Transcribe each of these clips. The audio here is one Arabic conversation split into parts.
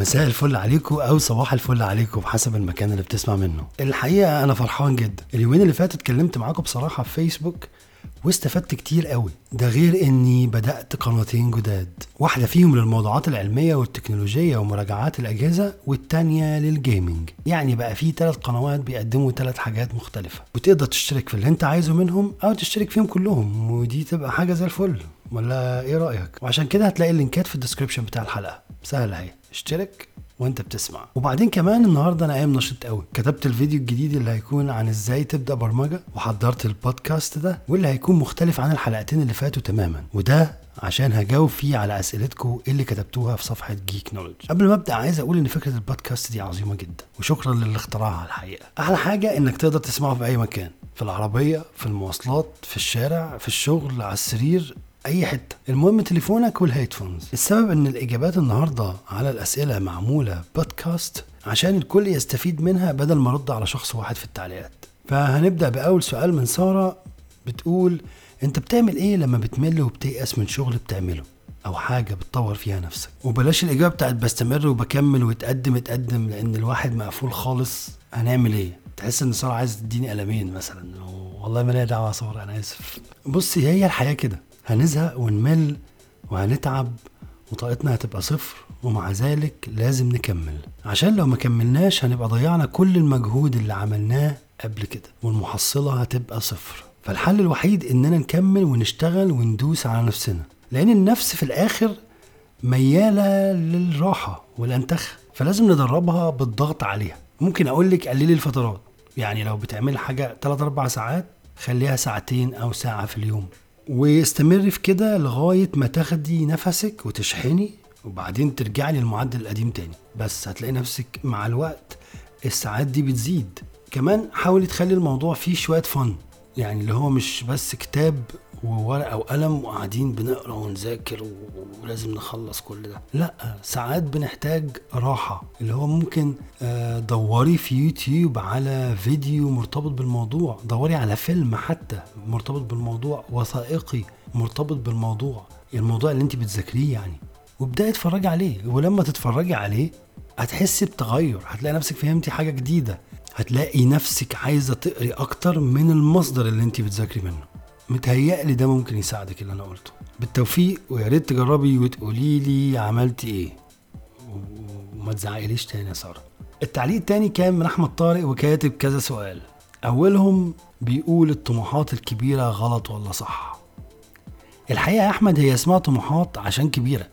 مساء الفل عليكم أو صباح الفل عليكم بحسب المكان اللي بتسمع منه. الحقيقة أنا فرحان جدا. اليومين اللي فاتوا اتكلمت معاكم بصراحة في فيسبوك واستفدت كتير قوي. ده غير إني بدأت قناتين جداد. واحدة فيهم للموضوعات العلمية والتكنولوجية ومراجعات الأجهزة والتانية للجيمنج يعني بقى في ثلاث قنوات بيقدموا ثلاث حاجات مختلفة. وتقدر تشترك في اللي أنت عايزه منهم أو تشترك فيهم كلهم. ودي تبقى حاجة زي الفل. ولا إيه رأيك؟ وعشان كده هتلاقي اللينكات في ال description بتاع الحلقة. سهلة أهي. اشترك وانت بتسمع. وبعدين كمان النهارده أنا قايم نشيط قوي. كتبت الفيديو الجديد اللي هيكون عن إزاي تبدأ برمجة وحضرت البودكاست ده واللي هيكون مختلف عن الحلقتين اللي فاتوا تماما. وده عشان هجاوب فيه على أسئلتكم اللي كتبتوها في صفحة Geek Knowledge قبل ما أبدأ عايز أقول إن فكرة البودكاست دي عظيمة جدا. وشكرا للي اخترعها الحقيقة. أحلى حاجة إنك تقدر تسمعه في أي مكان. في العربية في المواصلات في الشارع في الشغل على السرير. أي حتة. المهم تليفونك والهيدفونز. السبب إن الإجابات النهارده على الأسئلة معمولة بودكاست عشان الكل يستفيد منها بدل ما أرد على شخص واحد في التعليقات. فهنبدأ بأول سؤال من سارة. بتقول أنت بتعمل إيه لما بتمل وبتيأس من شغل بتعمله؟ أو حاجة بتطور فيها نفسك؟ وبلاش الإجابة بتاعت بستمر وبكمل وتقدم اتقدم لأن الواحد مقفول خالص. هنعمل إيه؟ تحس إن سارة عايز تديني قلمين مثلا. والله ما ليا دعوة يا سارة أنا آسف. بصي هي الحياة كده. هنزهق ونمل وهنتعب وطاقتنا هتبقى صفر ومع ذلك لازم نكمل. عشان لو ما كملناش هنبقى ضيعنا كل المجهود اللي عملناه قبل كده والمحصلة هتبقى صفر. فالحل الوحيد إننا نكمل ونشتغل وندوس على نفسنا لأن النفس في الآخر ميالة للراحة والأنتخة فلازم ندربها بالضغط عليها. ممكن أقول لك قللي الفترات يعني لو بتعمل حاجة 3 4 ساعات خليها ساعتين أو ساعة في اليوم. واستمري في كده لغاية ما تاخدي نفسك وتشحني وبعدين ترجعي للمعدل القديم تاني. بس هتلاقي نفسك مع الوقت الساعات دي بتزيد. كمان حاولي تخلي الموضوع فيه شوية فن يعني اللي هو مش بس كتاب وورقة وقلم وقاعدين بنقرأ ونذاكر ولازم نخلص كل ده. لا ساعات بنحتاج راحة اللي هو ممكن آه، دوري في يوتيوب على فيديو مرتبط بالموضوع دوري على فيلم حتى مرتبط بالموضوع وثائقي مرتبط بالموضوع الموضوع اللي انت بتذاكريه يعني. وابدأي اتفرجي عليه ولما تتفرجي عليه هتحسي بتغير هتلاقي نفسك فهمتي حاجة جديدة هتلاقي نفسك عايزة تقري أكتر من المصدر اللي انت بتذاكري منه. متهيألي ده ممكن يساعدك اللي أنا قلته. بالتوفيق ويا ريت تجربي وتقولي لي عملتي إيه. وما تزعقليش تاني يا سارة. التعليق التاني كان من أحمد طارق وكاتب كذا سؤال. أولهم بيقول الطموحات الكبيرة غلط ولا صح؟ الحقيقة يا أحمد هي اسمها طموحات عشان كبيرة.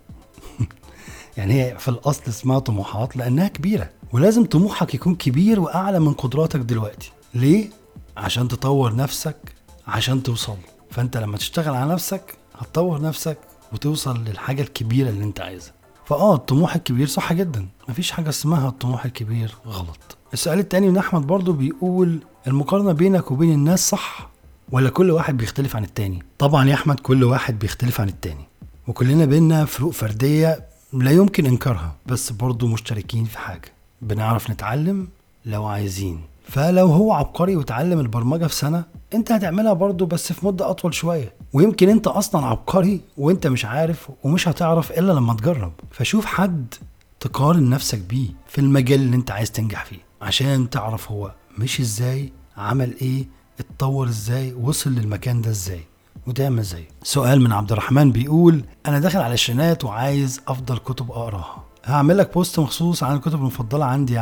يعني هي في الأصل اسمها طموحات لأنها كبيرة. ولازم طموحك يكون كبير وأعلى من قدراتك دلوقتي. ليه؟ عشان تطور نفسك عشان توصل. فأنت لما تشتغل على نفسك هتطور نفسك وتوصل للحاجة الكبيرة اللي أنت عايزها. فآه الطموح الكبير صح جدا. مفيش حاجة اسمها الطموح الكبير غلط. السؤال التاني من أحمد برضو بيقول المقارنة بينك وبين الناس صح ولا كل واحد بيختلف عن التاني؟ طبعا يا أحمد كل واحد بيختلف عن التاني. وكلنا بينا فروق فردية لا يمكن إنكارها بس برضو مشتركين في حاجة. بنعرف نتعلم لو عايزين. فلو هو عبقري وتعلم البرمجة في سنة انت هتعملها برضه بس في مدة أطول شوية. ويمكن انت أصلا عبقري وانت مش عارف ومش هتعرف إلا لما تجرب. فشوف حد تقارن نفسك بيه في المجال اللي انت عايز تنجح فيه عشان تعرف هو مش إزاي عمل إيه اتطور إزاي وصل للمكان ده إزاي وتعمل زي سؤال من عبد الرحمن بيقول أنا داخل على العشرينات وعايز أفضل كتب أقراها. هعمل لك بوست مخصوص عن الكتب المفضلة عندي يا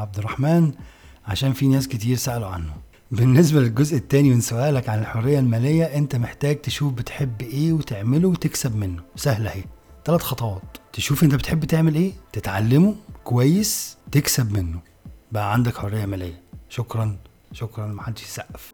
عبد الرحمن. عشان في ناس كتير سألوا عنه. بالنسبة للجزء التاني من سؤالك عن الحرية المالية انت محتاج تشوف بتحب إيه وتعمله وتكسب منه. سهلة اهي. ثلاث خطوات. تشوف انت بتحب تعمل إيه تتعلمه كويس تكسب منه. بقى عندك حرية مالية. شكرا. شكرا. محدش يسقف.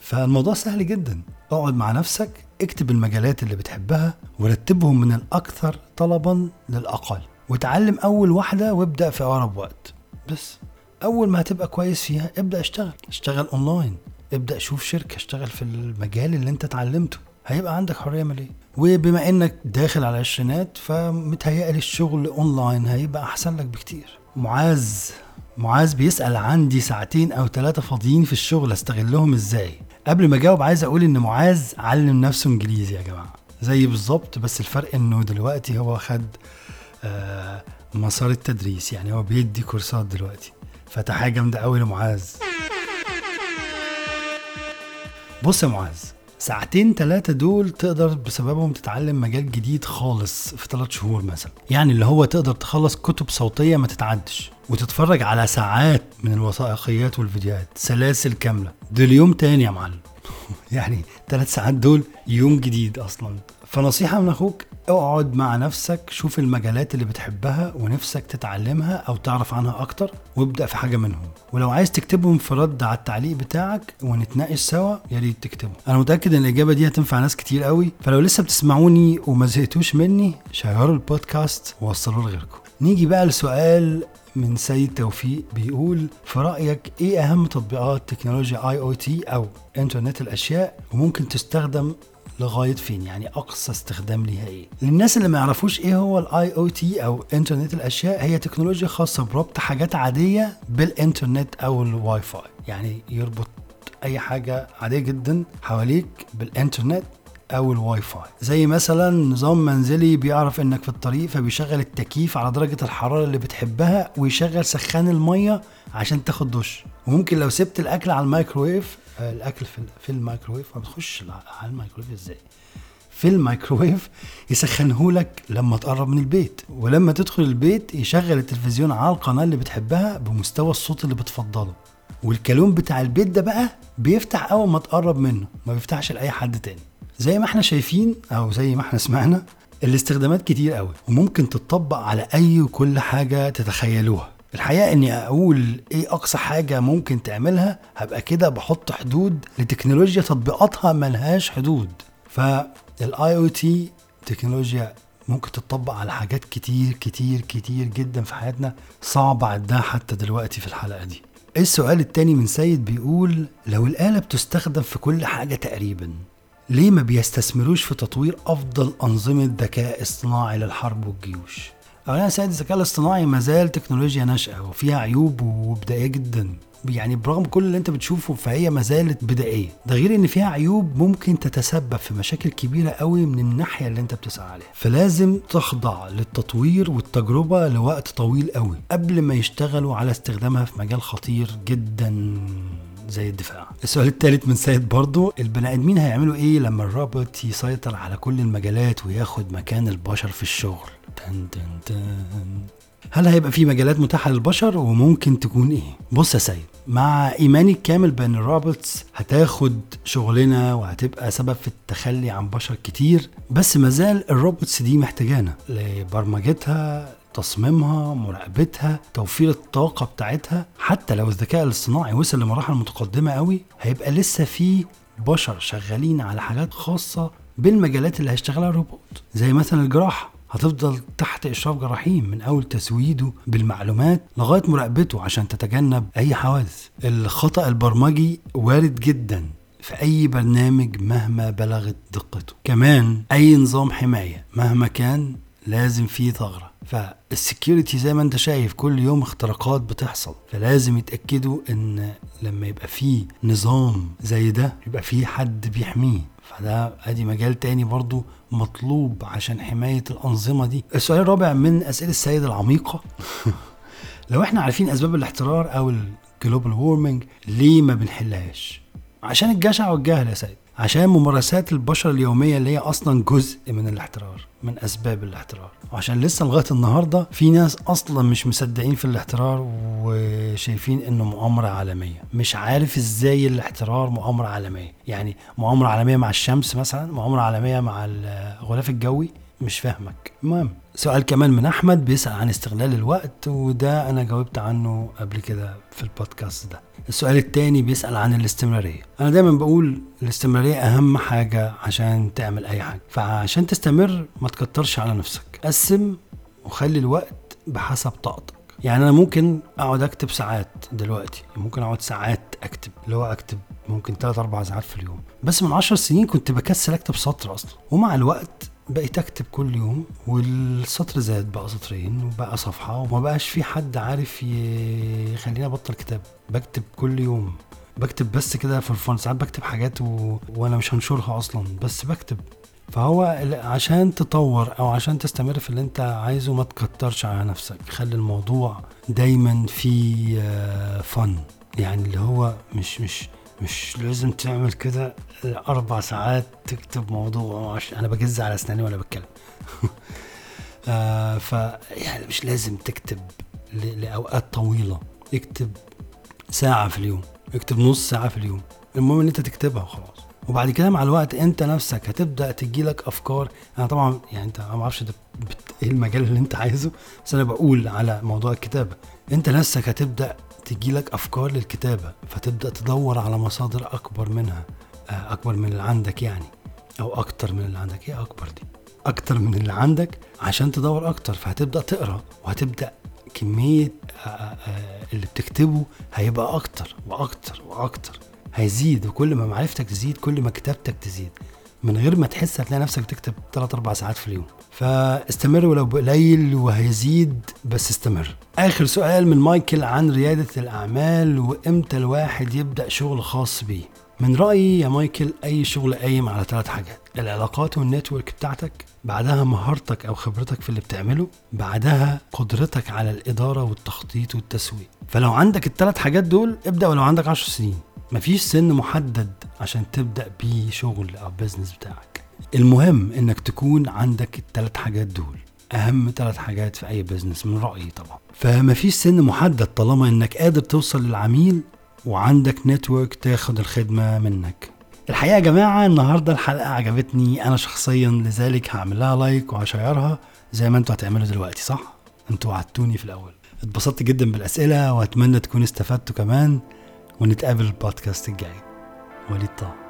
فالموضوع سهل جدا. اقعد مع نفسك اكتب المجالات اللي بتحبها ورتبهم من الأكثر طلبا للأقل. وتعلم أول واحدة وابدأ في أقرب وقت. بس أول ما هتبقى كويس فيها ابدأ اشتغل. اشتغل أونلاين. ابدأ شوف شركة اشتغل في المجال اللي انت اتعلمته. هيبقى عندك حرية مالية. وبما إنك داخل على العشرينات فمتهيألي الشغل أونلاين هيبقى أحسن لك بكتير. معاذ معاذ بيسأل عندي ساعتين أو ثلاثة فاضيين في الشغل أستغلهم إزاي؟ قبل ما أجاوب عايز أقول إن معاذ علم نفسه إنجليزي يا جماعة. زي بالظبط بس الفرق إنه دلوقتي هو خد آه مسار التدريس يعني هو بيدي كورسات دلوقتي. فتحية جامدة قوي لمعاذ. بص يا معاذ ساعتين ثلاثة دول تقدر بسببهم تتعلم مجال جديد خالص في ثلاث شهور مثلا. يعني اللي هو تقدر تخلص كتب صوتية ما تتعدش وتتفرج على ساعات من الوثائقيات والفيديوهات سلاسل كاملة. دول يوم تاني يا معلم. يعني ثلاث ساعات دول يوم جديد أصلا. فنصيحة من أخوك اقعد مع نفسك شوف المجالات اللي بتحبها ونفسك تتعلمها أو تعرف عنها أكتر وابدأ في حاجة منهم. ولو عايز تكتبهم في رد على التعليق بتاعك ونتناقش سوا يا ريت تكتبه. أنا متأكد إن الإجابة دي هتنفع ناس كتير قوي. فلو لسه بتسمعوني وما زهقتوش مني شيروا البودكاست ووصلوه لغيركم. نيجي بقى لسؤال من سيد توفيق بيقول في رأيك إيه أهم تطبيقات تكنولوجيا IOT أو إنترنت الأشياء وممكن تستخدم لغاية فين؟ يعني أقصى استخدام ليها إيه للناس اللي ما يعرفوش إيه هو ال IOT أو إنترنت الأشياء هي تكنولوجيا خاصة بربط حاجات عادية بالإنترنت أو الواي فاي. يعني يربط أي حاجة عادية جدا حواليك بالإنترنت أو الواي فاي. زي مثلا نظام منزلي بيعرف إنك في الطريق فبيشغل التكييف على درجة الحرارة اللي بتحبها ويشغل سخان المية عشان تاخد دش. وممكن لو سبت الأكل على الميكروويف آه، الأكل في الميكروويف ما بتخش على الميكروويف إزاي؟ في الميكروويف يسخنه لك لما تقرب من البيت ولما تدخل البيت يشغل التلفزيون على القناة اللي بتحبها بمستوى الصوت اللي بتفضله. والكالون بتاع البيت ده بقى بيفتح أول ما تقرب منه ما بيفتحش لأي حد تاني. زي ما إحنا شايفين أو زي ما إحنا سمعنا الاستخدامات كتير قوي وممكن تطبق على أي وكل حاجة تتخيلوها. الحقيقة إني أقول إيه أقصى حاجة ممكن تعملها هبقى كده بحط حدود لتكنولوجيا تطبيقاتها ملهاش حدود. فال IOT تكنولوجيا ممكن تطبق على حاجات كتير كتير كتير جدا في حياتنا صعب عدها حتى دلوقتي في الحلقة دي. السؤال التاني من سيد بيقول لو الآلة بتستخدم في كل حاجة تقريبا ليه ما بيستثمروش في تطوير أفضل أنظمة ذكاء اصطناعي للحرب والجيوش؟ اولا سيد الذكاء الاصطناعي ما زال تكنولوجيا ناشئة وفيها عيوب وبدائية جدا. يعني برغم كل اللي أنت بتشوفه فهي ما زالت بدائية. ده غير إن فيها عيوب ممكن تتسبب في مشاكل كبيرة قوي من الناحية اللي أنت بتسعى عليها. فلازم تخضع للتطوير والتجربة لوقت طويل قوي قبل ما يشتغلوا على استخدامها في مجال خطير جدا. زي الدفاع. السؤال الثالث من سيد برضو البني آدمين هيعملوا إيه لما الروبوت يسيطر على كل المجالات وياخد مكان البشر في الشغل؟ تن تن تن. هل هيبقى في مجالات متاحة للبشر وممكن تكون إيه؟ بص يا سيد مع ايماني الكامل بأن ال robots هتاخد شغلنا وهتبقى سبب في التخلي عن بشر كتير بس مازال ال robots دي محتاجانا لبرمجتها تصميمها مراقبتها توفير الطاقة بتاعتها. حتى لو الذكاء الاصطناعي وصل لمراحل متقدمة قوي هيبقى لسه في بشر شغالين على حاجات خاصة بالمجالات اللي هيشتغلها الروبوت زي مثلا الجراحة. هتفضل تحت إشراف جراحين من أول تزويده بالمعلومات لغاية مراقبته عشان تتجنب أي حوادث. الخطأ البرمجي وارد جدا في أي برنامج مهما بلغت دقته. كمان أي نظام حماية مهما كان لازم فيه ثغرة. فال security زي ما انت شايف كل يوم اختراقات بتحصل فلازم يتأكدوا إن لما يبقى فيه نظام زي ده يبقى فيه حد بيحميه. فده أدي مجال تاني برضو مطلوب عشان حماية الأنظمة دي. السؤال الرابع من أسئلة السيد العميقة. لو إحنا عارفين أسباب الاحترار أو ال global warming ليه ما بنحلهاش؟ عشان الجشع والجهل يا سيد. عشان ممارسات البشر اليومية اللي هي أصلا جزء من الاحترار من أسباب الاحترار. وعشان لسه لغاية النهارده في ناس أصلا مش مصدقين في الاحترار وشايفين إنه مؤامرة عالمية. مش عارف إزاي الاحترار مؤامرة عالمية. يعني مؤامرة عالمية مع الشمس مثلا مؤامرة عالمية مع الغلاف الجوي مش فاهمك. المهم سؤال كمان من أحمد بيسأل عن استغلال الوقت وده أنا جاوبت عنه قبل كده في البودكاست ده. السؤال التاني بيسأل عن الاستمرارية. أنا دايما بقول الاستمرارية أهم حاجة عشان تعمل أي حاجة. فعشان تستمر ما تكترش على نفسك. قسم وخلي الوقت بحسب طاقتك. يعني أنا ممكن أقعد أكتب ساعات دلوقتي. ممكن أقعد ساعات أكتب. اللي هو أكتب ممكن 3 4 ساعات في اليوم. بس من 10 سنين كنت بكسل أكتب سطر أصلا. ومع الوقت بقيت أكتب كل يوم والسطر زاد بقى سطرين وبقى صفحة وما بقاش في حد عارف يخليني أبطل كتاب. بكتب كل يوم. بكتب بس كده في الفن ساعات بكتب حاجات و... وأنا مش هنشرها أصلا بس بكتب. فهو عشان تطور أو عشان تستمر في اللي أنت عايزه ما تكترش على نفسك. خلي الموضوع دايما فيه فن يعني اللي هو مش مش مش لازم تعمل كده. أربع ساعات تكتب موضوع. أنا بجز على أسناني وأنا بتكلم. آه ف يعني مش لازم تكتب. لأوقات طويلة. اكتب ساعة في اليوم. اكتب نص ساعة في اليوم. المهم إن أنت تكتبها وخلاص. وبعد كده مع الوقت انت نفسك هتبدأ تجي لك أفكار. أنا طبعا يعني أنت ما أعرفش إيه المجال اللي أنت عايزه بس أنا بقول على موضوع الكتابة. أنت نفسك هتبدأ تجي لك أفكار للكتابة فتبدأ تدور على مصادر أكبر منها آه، أكبر من اللي عندك يعني أو أكتر من اللي عندك. إيه أكبر دي؟ أكتر من اللي عندك عشان تدور أكتر فهتبدأ تقرأ وهتبدأ كمية آه، آه، اللي بتكتبه هيبقى أكتر وأكتر وأكتر. هيزيد وكل ما معرفتك تزيد كل ما كتابتك تزيد. من غير ما تحس هتلاقي نفسك بتكتب 3 4 ساعات في اليوم. فاستمر ولو قليل وهيزيد بس استمر. آخر سؤال من مايكل عن ريادة الأعمال وإمتى الواحد يبدأ شغل خاص بيه؟ من رأيي يا مايكل أي شغل قايم على ثلاث حاجات. العلاقات وال network بتاعتك بعدها مهارتك أو خبرتك في اللي بتعمله بعدها قدرتك على الإدارة والتخطيط والتسويق. فلو عندك الثلاث حاجات دول ابدأ. ولو عندك 10 سنين مفيش سن محدد عشان تبدأ بيه شغل أو business بتاعك. المهم إنك تكون عندك الثلاث حاجات دول. أهم ثلاث حاجات في أي business من رأيي طبعا. فمفيش سن محدد طالما إنك قادر توصل للعميل وعندك network تاخد الخدمة منك. الحقيقة يا جماعة النهارده الحلقة عجبتني. أنا شخصيا لذلك هعمل لها like وه share ها زي ما أنتوا هتعملوا دلوقتي صح؟ أنتوا وعدتوني في الأول. اتبسطت جدا بالأسئلة وأتمنى تكونوا استفدتوا كمان. ونتقابل البودكاست الجاي. وليد طه